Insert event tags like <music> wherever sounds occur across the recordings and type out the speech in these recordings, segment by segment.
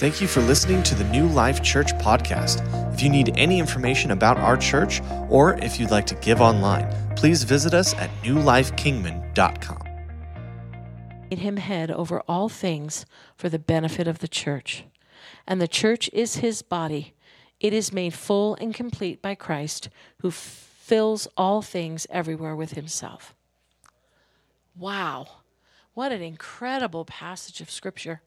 Thank you for listening to the New Life Church podcast. If you need any information about our church or if you'd like to give online, please visit us at newlifekingman.com. Made him head over all things for the benefit of the church. And the church is his body. It is made full and complete by Christ, who fills all things everywhere with himself. Wow. What an incredible passage of scripture.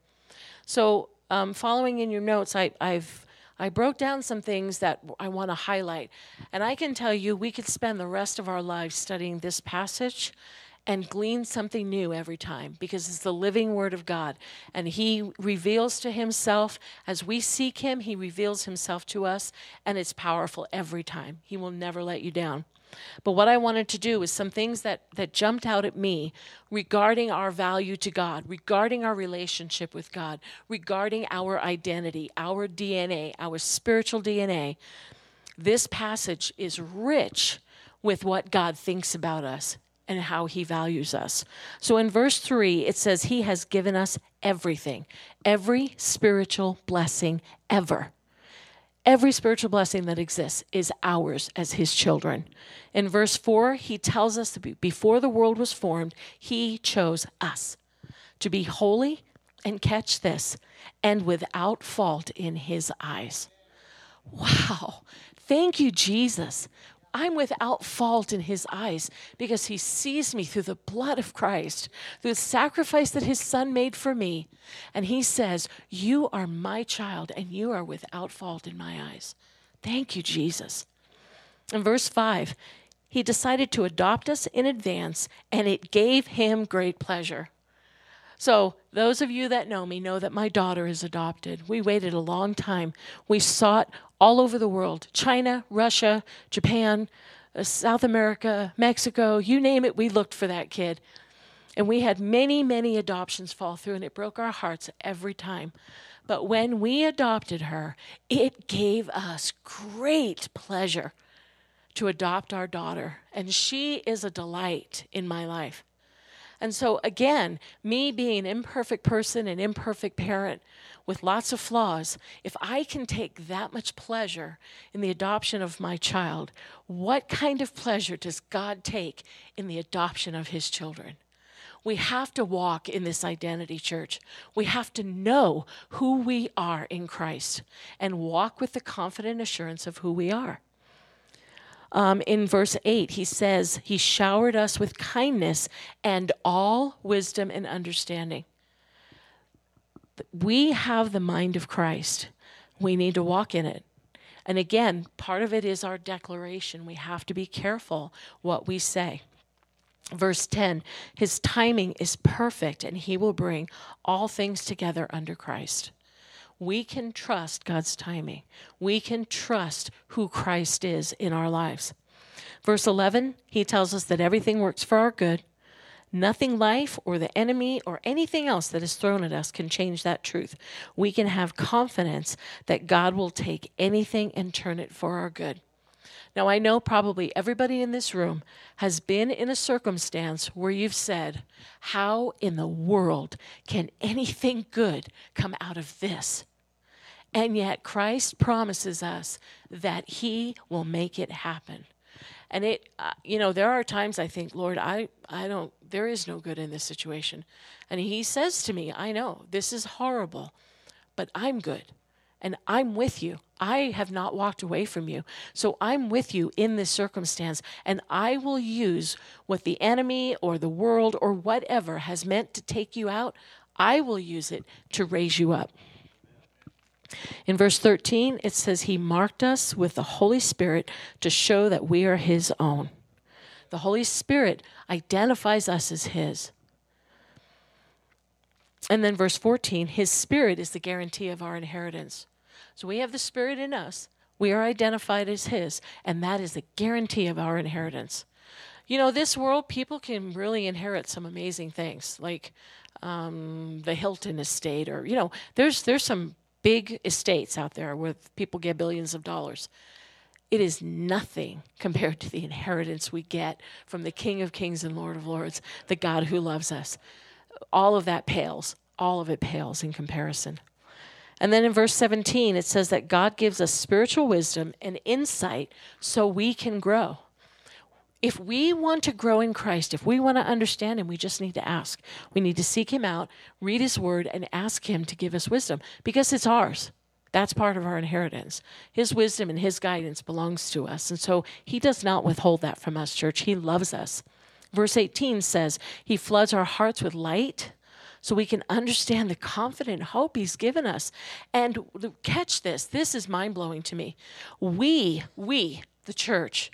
So, um, following in your notes, I, I've I broke down some things that I want to highlight. And I can tell you, we could spend the rest of our lives studying this passage and glean something new every time because it's the living word of God. And He reveals to Himself as we seek Him, He reveals Himself to us, and it's powerful every time. He will never let you down. But what I wanted to do is some things that, that jumped out at me regarding our value to God, regarding our relationship with God, regarding our identity, our DNA, our spiritual DNA. This passage is rich with what God thinks about us and how he values us. So in verse 3, it says, He has given us everything, every spiritual blessing ever. Every spiritual blessing that exists is ours as his children. In verse 4, he tells us that before the world was formed, he chose us to be holy and catch this, and without fault in his eyes. Wow. Thank you, Jesus. I'm without fault in his eyes because he sees me through the blood of Christ, through the sacrifice that his son made for me. And he says, You are my child and you are without fault in my eyes. Thank you, Jesus. In verse 5, he decided to adopt us in advance and it gave him great pleasure. So, those of you that know me know that my daughter is adopted. We waited a long time. We sought all over the world China, Russia, Japan, uh, South America, Mexico, you name it, we looked for that kid. And we had many, many adoptions fall through, and it broke our hearts every time. But when we adopted her, it gave us great pleasure to adopt our daughter. And she is a delight in my life. And so, again, me being an imperfect person, an imperfect parent with lots of flaws, if I can take that much pleasure in the adoption of my child, what kind of pleasure does God take in the adoption of his children? We have to walk in this identity, church. We have to know who we are in Christ and walk with the confident assurance of who we are um, in verse 8, he says, He showered us with kindness and all wisdom and understanding. We have the mind of Christ. We need to walk in it. And again, part of it is our declaration. We have to be careful what we say. Verse 10 His timing is perfect, and He will bring all things together under Christ we can trust God's timing. We can trust who Christ is in our lives. Verse 11, he tells us that everything works for our good. Nothing life or the enemy or anything else that is thrown at us can change that truth. We can have confidence that God will take anything and turn it for our good. Now, I know probably everybody in this room has been in a circumstance where you've said, How in the world can <laughs> anything good come out of this? And yet, Christ promises us that He will make it happen. And it, uh, you know, there are times I think, Lord, I, I don't, there is no good in this situation. And He says to me, I know this is horrible, but I'm good and I'm with you. I have not walked away from you. So I'm with you in this circumstance, and I will use what the enemy or the world or whatever has meant to take you out, I will use it to raise you up. In verse 13, it says, He marked us with the Holy Spirit to show that we are His own. The Holy Spirit identifies us as His. And then verse 14, His Spirit is the guarantee of our inheritance. So we have the Spirit in us. We are identified as His, and that is the guarantee of our inheritance. You know, this world, people can really inherit some amazing things, like um, the Hilton estate, or you know, there's there's some big estates out there where people get billions of dollars. It is nothing <laughs> compared to the inheritance we get from the King of Kings and Lord of Lords, the God who loves us. All of that pales. All of it pales in comparison. And then in verse 17, it says that God gives us spiritual wisdom and insight so we can grow. If we want to grow in Christ, if we want to understand Him, we just need to ask. We need to seek Him out, read His Word, and ask Him to give us wisdom because it's ours. That's part of our inheritance. His wisdom and His guidance belongs to us. And so He does not withhold that from us, church. He loves us. Verse 18 says, He floods our hearts with light so we can understand the confident hope he's given us. And catch this this is mind blowing to me. We, we, the church,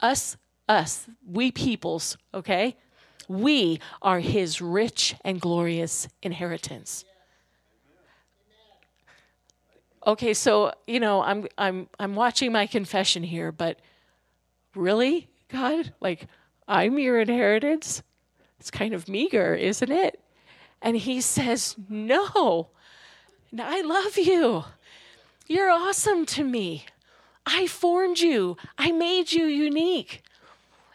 us, us, we peoples, okay? We are his rich and glorious inheritance. Okay, so you know, I'm I'm I'm watching my confession here, but really, God, like I'm your inheritance? It's kind of meager, isn't it? And he says, No, I love you. You're awesome to me. I formed you, I made you unique.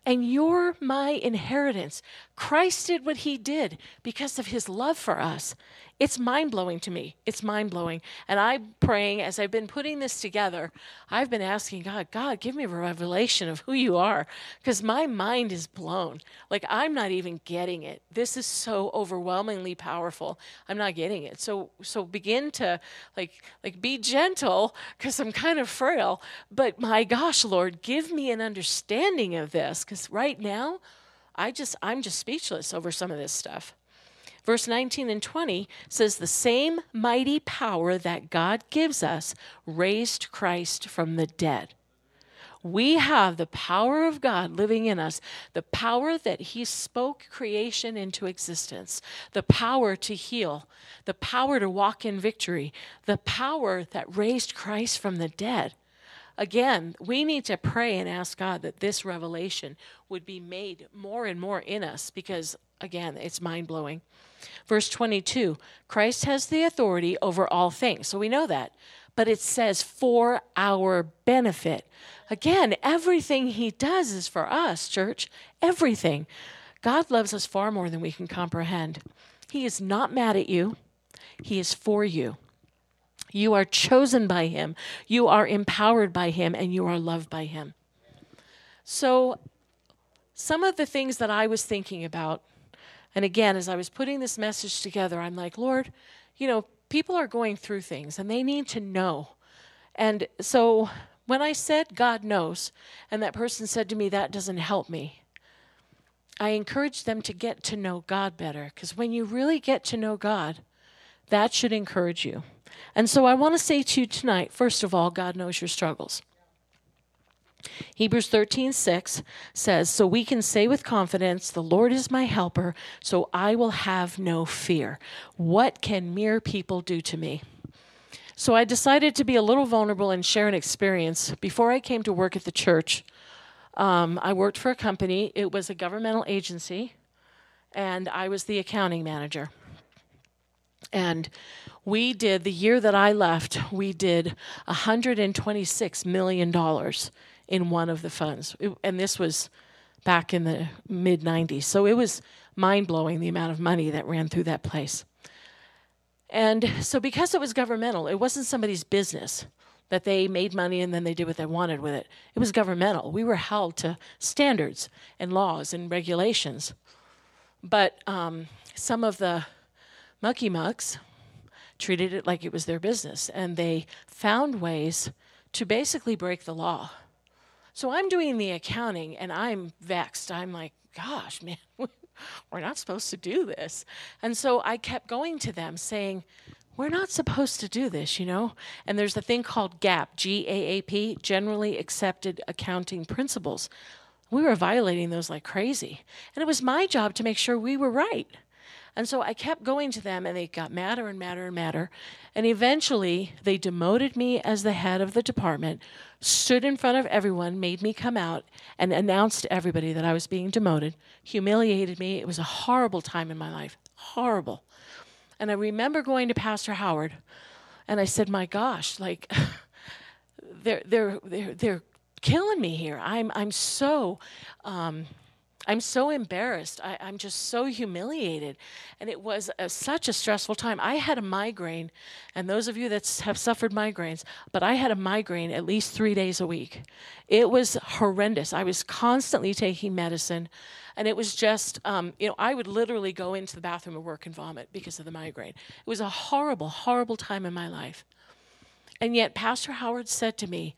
And you're my inheritance. Christ did what he did because of his love for us. It's mind blowing to me. It's mind blowing. And I'm praying as I've been putting this together, I've been asking God, God, give me a revelation of who you are because my mind is blown. Like I'm not even getting it. This is so overwhelmingly powerful. I'm not getting it. So so begin to like like be gentle because I'm kind of frail. But my gosh, Lord, give me an understanding of this because right now, I just I'm just speechless over some of this stuff. Verse 19 and 20 says, The same mighty power that God gives us raised Christ from the dead. We have the power of God living in us, the power that He spoke creation into existence, the power to heal, the power to walk in victory, the power that raised Christ from the dead. Again, we need to pray and ask God that this revelation would be made more and more in us because, again, it's mind blowing. Verse 22 Christ has the authority over all things. So we know that. But it says for our benefit. Again, everything he does is for us, church. Everything. God loves us far more than we can comprehend. He is not mad at you, He is for you. You are chosen by Him, you are empowered by Him, and you are loved by Him. So, some of the things that I was thinking about and again, as I was putting this message together, I'm like, Lord, you know, people are going through things and they need to know. And so when I said God knows, and that person said to me, that doesn't help me, I encouraged them to get to know God better. Because when you really get to know God, that should encourage you. And so I want to say to you tonight, first of all, God knows your struggles. Hebrews 13, 6 says, So we can say with confidence, The Lord is my helper, so I will have no fear. What can mere people do to me? So I decided to be a little vulnerable and share an experience. Before I came to work at the church, um, I worked for a company, it was a governmental agency, and I was the accounting manager. And we did, the year that I left, we did $126 million in one of the funds. And this was back in the mid 90s. So it was mind blowing the amount of money that ran through that place. And so, because it was governmental, it wasn't somebody's business that they made money and then they did what they wanted with it. It was governmental. We were held to standards and laws and regulations. But um, some of the mucky mucks treated it like it was their business, and they found ways to basically break the law. So I'm doing the accounting and I'm vexed. I'm like, gosh, <laughs> man, we're not supposed to do this. And so I kept going to them saying, we're not supposed to do this, you know? And there's a thing called GAAP, G A A P, Generally Accepted Accounting Principles. We were violating those like crazy. And it was my job to make sure we were right. And so I kept going to them, and they got madder and madder and madder. And eventually, they demoted me as the head of the department, stood in front of everyone, made me come out, and announced to everybody that I was being demoted, humiliated me. It was a horrible time in my life. Horrible. And I remember going to Pastor Howard, and I said, My gosh, like, <laughs> they're, they're, they're, they're killing me here. I'm, I'm so. Um, I'm so embarrassed. I, am just so humiliated. And it was a, such a stressful time. I had a migraine, and those of you that have suffered migraines, but I had a migraine at least three days a week. It was horrendous. I was constantly taking medicine. And it was just, um, you know, I would literally go into the bathroom and work and vomit because of the migraine. It was a horrible, horrible time in my life. And yet, Pastor Howard said to me,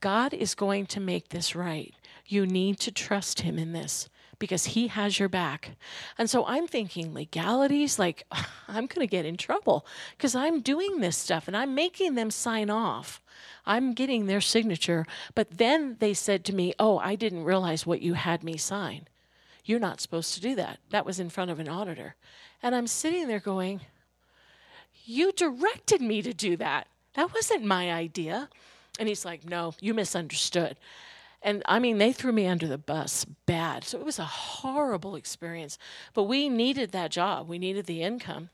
God is going to make this right. You need to trust Him in this because He has your back. And so I'm thinking legalities, like, <laughs> I'm going to get in trouble because I'm doing this stuff and I'm making them sign off. I'm getting their signature. But then they said to me, Oh, I didn't realize what you had me sign. You're not supposed to do that. That was in front of an auditor. And I'm sitting there going, You directed me to do that. That wasn't my idea. And he's like, No, you misunderstood. And I mean, they threw me under the bus bad. So it was a horrible experience. But we needed that job, we needed the income.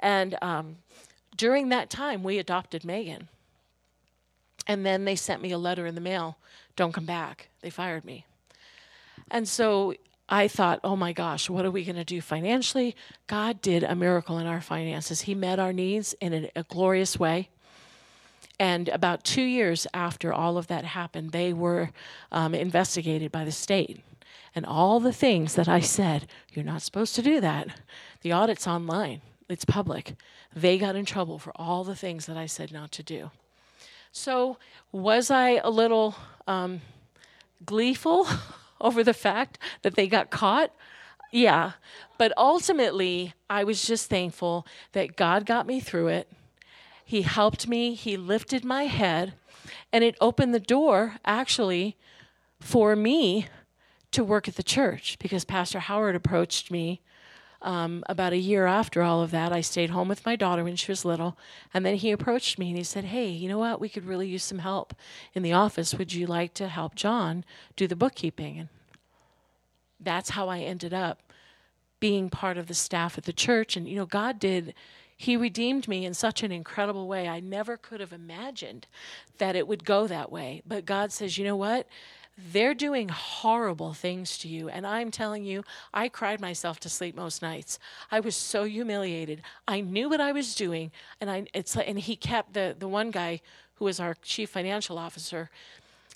And um, during that time, we adopted Megan. And then they sent me a letter in the mail don't come back. They fired me. And so I thought, oh my gosh, what are we going to do financially? God did a miracle in our finances. He met our needs in a, a glorious way. And about two years after all of that happened, they were um, investigated by the state. And all the things that I said, you're not supposed to do that. The audit's online, it's public. They got in trouble for all the things that I said not to do. So, was I a little um, gleeful <laughs> over the fact that they got caught? Yeah. But ultimately, I was just thankful that God got me through it he helped me, He lifted my head, and it opened the door actually for me to work at the church because Pastor Howard approached me um, about a year after all of that. I stayed home with my daughter when she was little, and then he approached me and he said, Hey, you know what? We could really use some help in the office. Would you like to help John do the bookkeeping? And that's how I ended up being part of the staff at the church. And, you know, God did he redeemed me in such an incredible way. I never could have imagined that it would go that way. But God says, you know what? They're doing horrible things to you. And I'm telling you, I cried myself to sleep most nights. I was so humiliated. I knew what I was doing. And I, it's and he kept the, the one guy who was our chief financial officer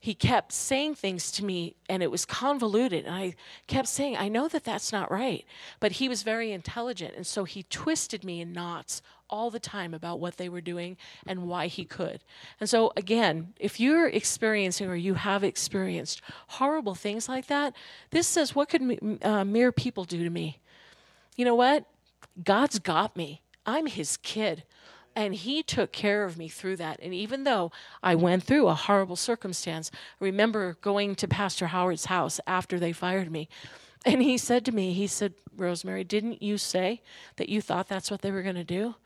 he kept saying things to me and it was convoluted and i kept saying i know that that's not right but he was very intelligent and so he twisted me in knots all the time about what they were doing and why he could. And so again if you're experiencing or you have experienced horrible things like that this says what could uh, mere people do to me? You know what? God's got me. I'm his kid and he took care of me through that. And even though I went through a horrible circumstance, I remember going to Pastor Howard's house after they fired me. And he said to me, he said, Rosemary, didn't you say that you thought that's what they were going to do?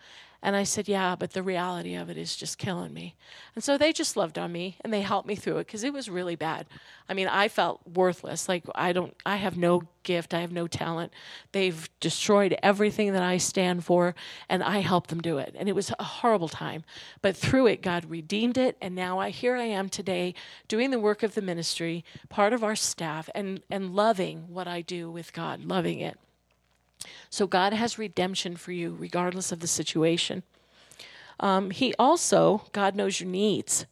And I said, Yeah, but the reality of it is just killing me. And so they just loved on me and they helped me through it because it was really bad. I mean, I felt worthless. Like, I don't, I have no gift, I have no talent. They've destroyed everything that I stand for and I helped them do it. And it was a horrible time. But through it, God redeemed it. And now I, here I am today doing the work of the ministry, part of our staff, and, and loving what I do with God, loving it. So God has redemption for you, regardless of the situation. Um, he also, God knows your needs.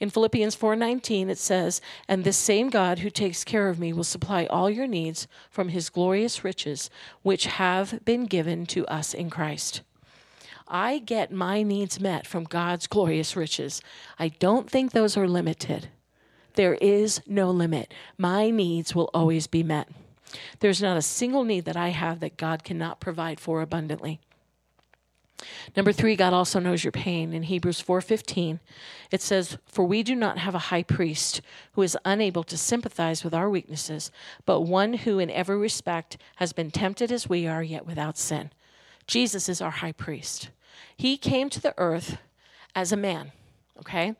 In Philippians 4:19 it says, "And this same God who takes care of me will supply all your needs from his glorious riches which have been given to us in Christ." I get my needs met from God's glorious riches. I don't think those are limited. There is no limit. My needs will always be met. There's not a single need that I have that God cannot provide for abundantly. Number 3 God also knows your pain. In Hebrews 4:15 it says for we do not have a high priest who is unable to sympathize with our weaknesses but one who in every respect has been tempted as we are yet without sin. Jesus is our high priest. He came to the earth as a man okay?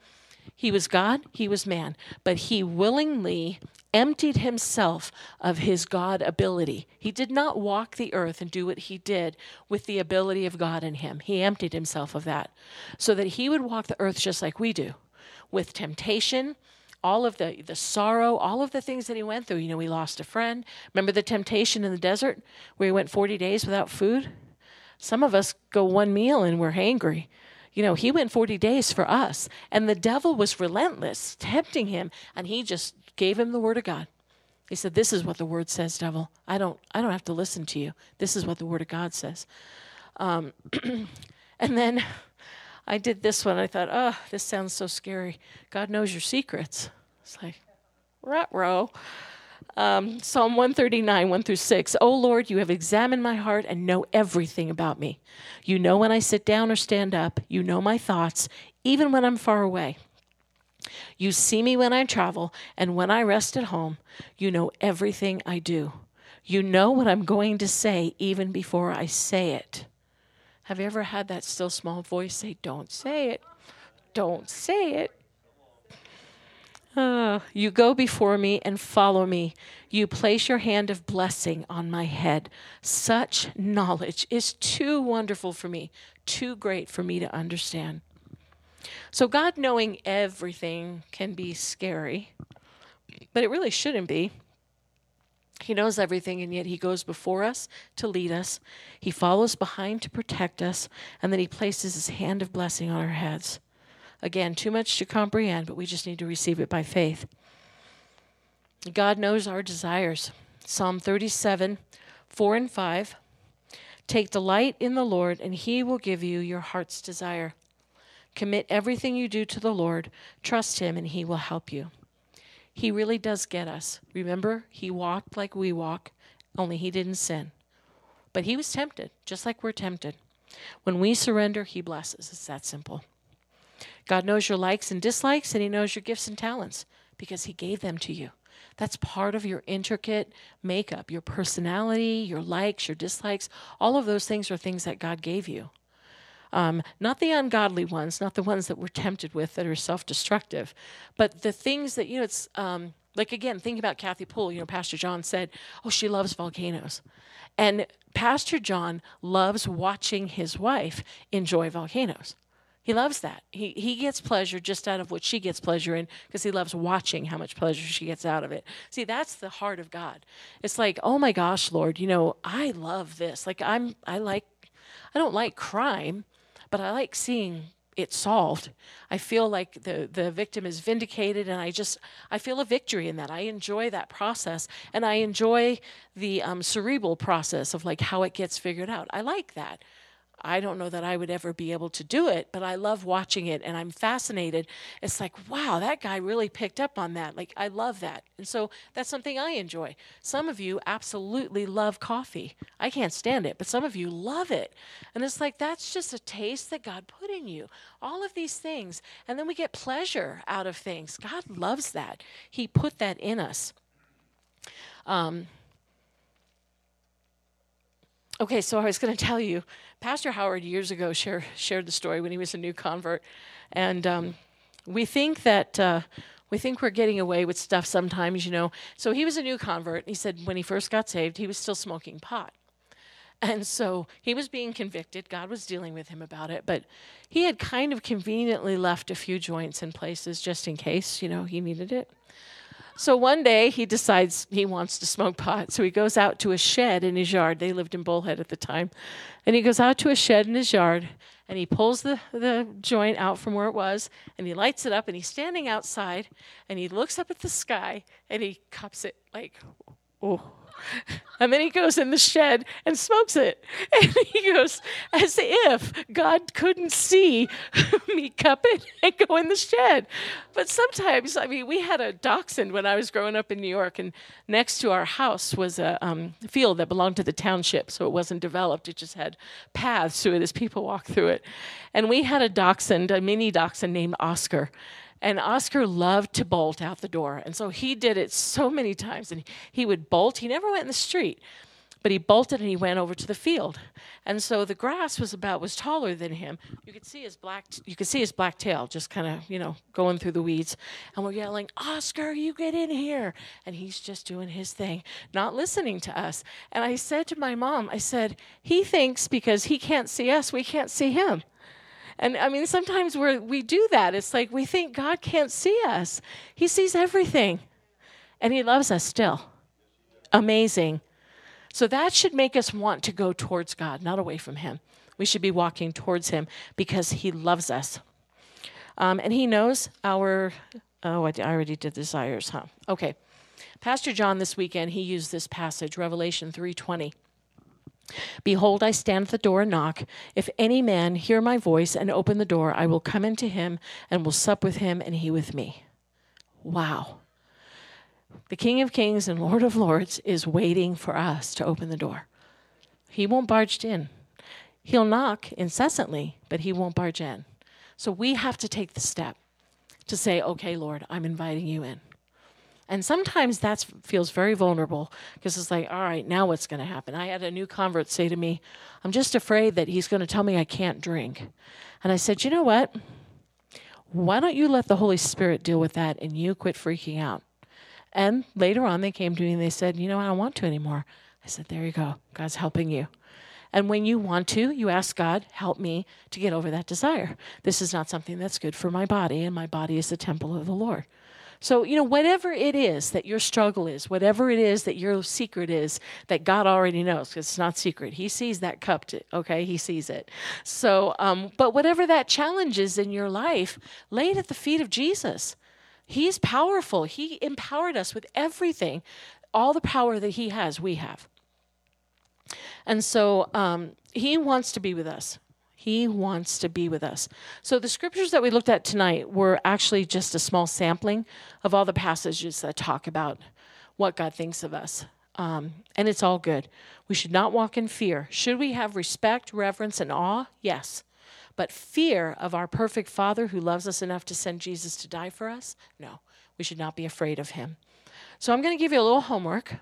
He was God, he was man, but he willingly emptied himself of his God ability. He did not walk the earth and do what he did with the ability of God in him. He emptied himself of that so that he would walk the earth just like we do, with temptation, all of the, the sorrow, all of the things that he went through. You know, he lost a friend. Remember the temptation in the desert where he went 40 days without food? Some of us go one meal and we're hangry. You know, he went 40 days for us, and the devil was relentless, tempting him, and he just gave him the word of God. He said, "This is what the word says, devil. I don't, I don't have to listen to you. This is what the word of God says." Um, <clears throat> and then I did this one. I thought, "Oh, this sounds so scary. God knows your secrets." It's like, rut row. Um, Psalm 139, 1 through 6. O Lord, you have examined my heart and know everything about me. You know when I sit down or stand up. You know my thoughts, even when I'm far away. You see me when I travel and when I rest at home. You know everything I do. You know what I'm going to say even before I say it. Have you ever had that still small voice say, Don't say it? Don't say it. Uh, you go before me and follow me. You place your hand of blessing on my head. Such knowledge is too wonderful for me, too great for me to understand. So, God knowing everything can be scary, but it really shouldn't be. He knows everything, and yet He goes before us to lead us. He follows behind to protect us, and then He places His hand of blessing on our heads. Again, too much to comprehend, but we just need to receive it by faith. God knows our desires. Psalm 37, 4 and 5. Take delight in the Lord, and he will give you your heart's desire. Commit everything you do to the Lord. Trust him, and he will help you. He really does get us. Remember, he walked like we walk, only he didn't sin. But he was tempted, just like we're tempted. When we surrender, he blesses. It's that simple. God knows your likes and dislikes, and He knows your gifts and talents because He gave them to you. That's part of your intricate makeup, your personality, your likes, your dislikes. All of those things are things that God gave you. Um, not the ungodly ones, not the ones that we're tempted with that are self destructive, but the things that, you know, it's um, like, again, think about Kathy Poole. You know, Pastor John said, Oh, she loves volcanoes. And Pastor John loves watching his wife enjoy volcanoes. He loves that. He he gets pleasure just out of what she gets pleasure in because he loves watching how much pleasure she gets out of it. See, that's the heart of God. It's like, "Oh my gosh, Lord, you know, I love this. Like I'm I like I don't like crime, but I like seeing it solved. I feel like the the victim is vindicated and I just I feel a victory in that. I enjoy that process and I enjoy the um, cerebral process of like how it gets figured out. I like that. I don't know that I would ever be able to do it, but I love watching it and I'm fascinated. It's like, wow, that guy really picked up on that. Like, I love that. And so that's something I enjoy. Some of you absolutely love coffee. I can't stand it, but some of you love it. And it's like, that's just a taste that God put in you. All of these things. And then we get pleasure out of things. God loves that. He put that in us. Um, okay, so I was going <laughs> to tell you Pastor Howard years ago <laughs> share, shared the story when he was a new convert, and um, we think that uh, we think we're getting away with stuff sometimes, you know. So he was a new convert. He said when he first got saved, he was still smoking pot. And so he was being convicted. God was dealing with him about it, but he had kind of conveniently left a few joints in places just in case, you know, he needed it. So one day he decides he wants to smoke pot. So he goes out to a shed in his yard. They lived in Bullhead at the time. And he goes out to a shed in his yard and he pulls the, the joint out from where it was and he lights it up and he's standing outside and he looks up at the sky and he cups it like, oh, <laughs> and then he goes in the shed and smokes it. <laughs> And he goes, as if God couldn't see <laughs> me cup it and go in the shed. But sometimes, I mean, we had a dachshund when I was growing up in New York, and next to our house was a um, field that belonged to the township, so it wasn't developed. It just had paths to it as people walked through it. And we had a dachshund, a mini dachshund named Oscar. And Oscar loved to bolt out the door. And so he did it so many times. And he would bolt. He never went in the street, but he bolted and he went over to the field. And so the grass was about was taller than him. You could see his black you could see his black tail just kind of, you know, going through the weeds. And we're yelling, "Oscar, you get in here." And he's just doing his thing, not listening to us. And I said to my mom, I said, "He thinks because he can't see us, we can't see him." And I mean, sometimes we we do that. It's like we think God can't see us. He sees everything, and He loves us still. Amazing. So that should make us want to go towards God, not away from Him. We should be walking towards Him because He loves us. Um, and He knows our, oh, I already did desires, huh? Okay. Pastor John this weekend, he used this passage, Revelation 3.20. Behold, I stand at the door and knock. If any man hear my voice and open the door, I will come into him and will sup with him and he with me. Wow. The King of Kings and Lord of Lords is waiting for us to open the door. He won't barge in. He'll knock incessantly, but he won't barge in. So we have to take the step to say, okay, Lord, I'm inviting you in. And sometimes that feels very vulnerable because it's like, all right, now what's going to happen? I had a new convert say to me, I'm just afraid that he's going to tell me I can't drink. And I said, you know what? Why don't you let the Holy Spirit deal with that and you quit freaking out? And later on, they came to me and they said, you know, I don't want to anymore. I said, there you go. God's helping you. And when you want to, you ask God, help me to get over that desire. This is not something that's good for my body, and my body is the temple of the Lord. So, you know, whatever it is that your struggle is, whatever it is that your secret is that God already knows, because it's not secret. He sees that cup, okay? He sees it. So, um, but whatever that challenge is in your life, lay it at the feet of Jesus. He's powerful. He empowered us with everything. All the power that He has, we have. And so um, He wants to be with us. He wants to be with us. So, the scriptures that we looked at tonight were actually just a small sampling of all the passages that talk about what God thinks of us. Um, and it's all good. We should not walk in fear. Should we have respect, reverence, and awe? Yes. But fear of our perfect Father who loves us enough to send Jesus to die for us? No. We should not be afraid of him. So, I'm going to give you a little homework.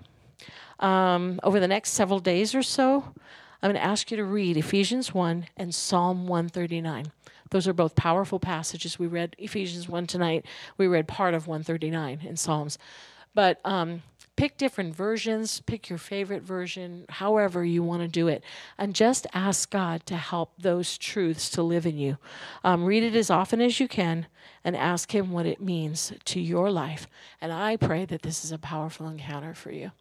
Um, over the next several days or so, I'm going to ask you to read Ephesians 1 and Psalm 139. Those are both powerful passages. We read Ephesians 1 tonight. We read part of 139 in Psalms. But um, pick different versions, pick your favorite version, however you want to do it, and just ask God to help those truths to live in you. Um, read it as often as you can and ask Him what it means to your life. And I pray that this is a powerful encounter for you.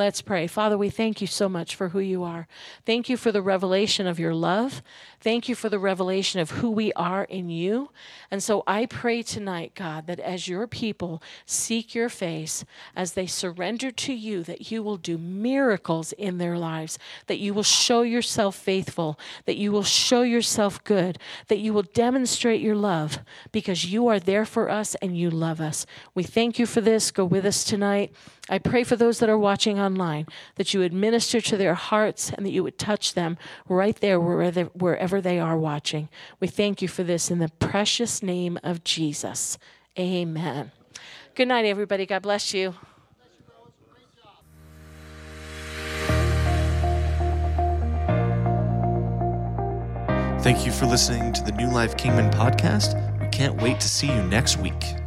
Let's pray. Father, we thank you so much for who you are. Thank you for the revelation of your love. Thank you for the revelation of who we are in you. And so I pray tonight, God, that as your people seek your face, as they surrender to you, that you will do miracles in their lives, that you will show yourself faithful, that you will show yourself good, that you will demonstrate your love because you are there for us and you love us. We thank you for this. Go with us tonight. I pray for those that are watching online that you would minister to their hearts and that you would touch them right there wherever, they are watching. We thank you for this in the precious name of Jesus. Amen. Good night, everybody. God bless you. Thank you for listening to the New Life Kingman podcast. We can't wait to see you next week.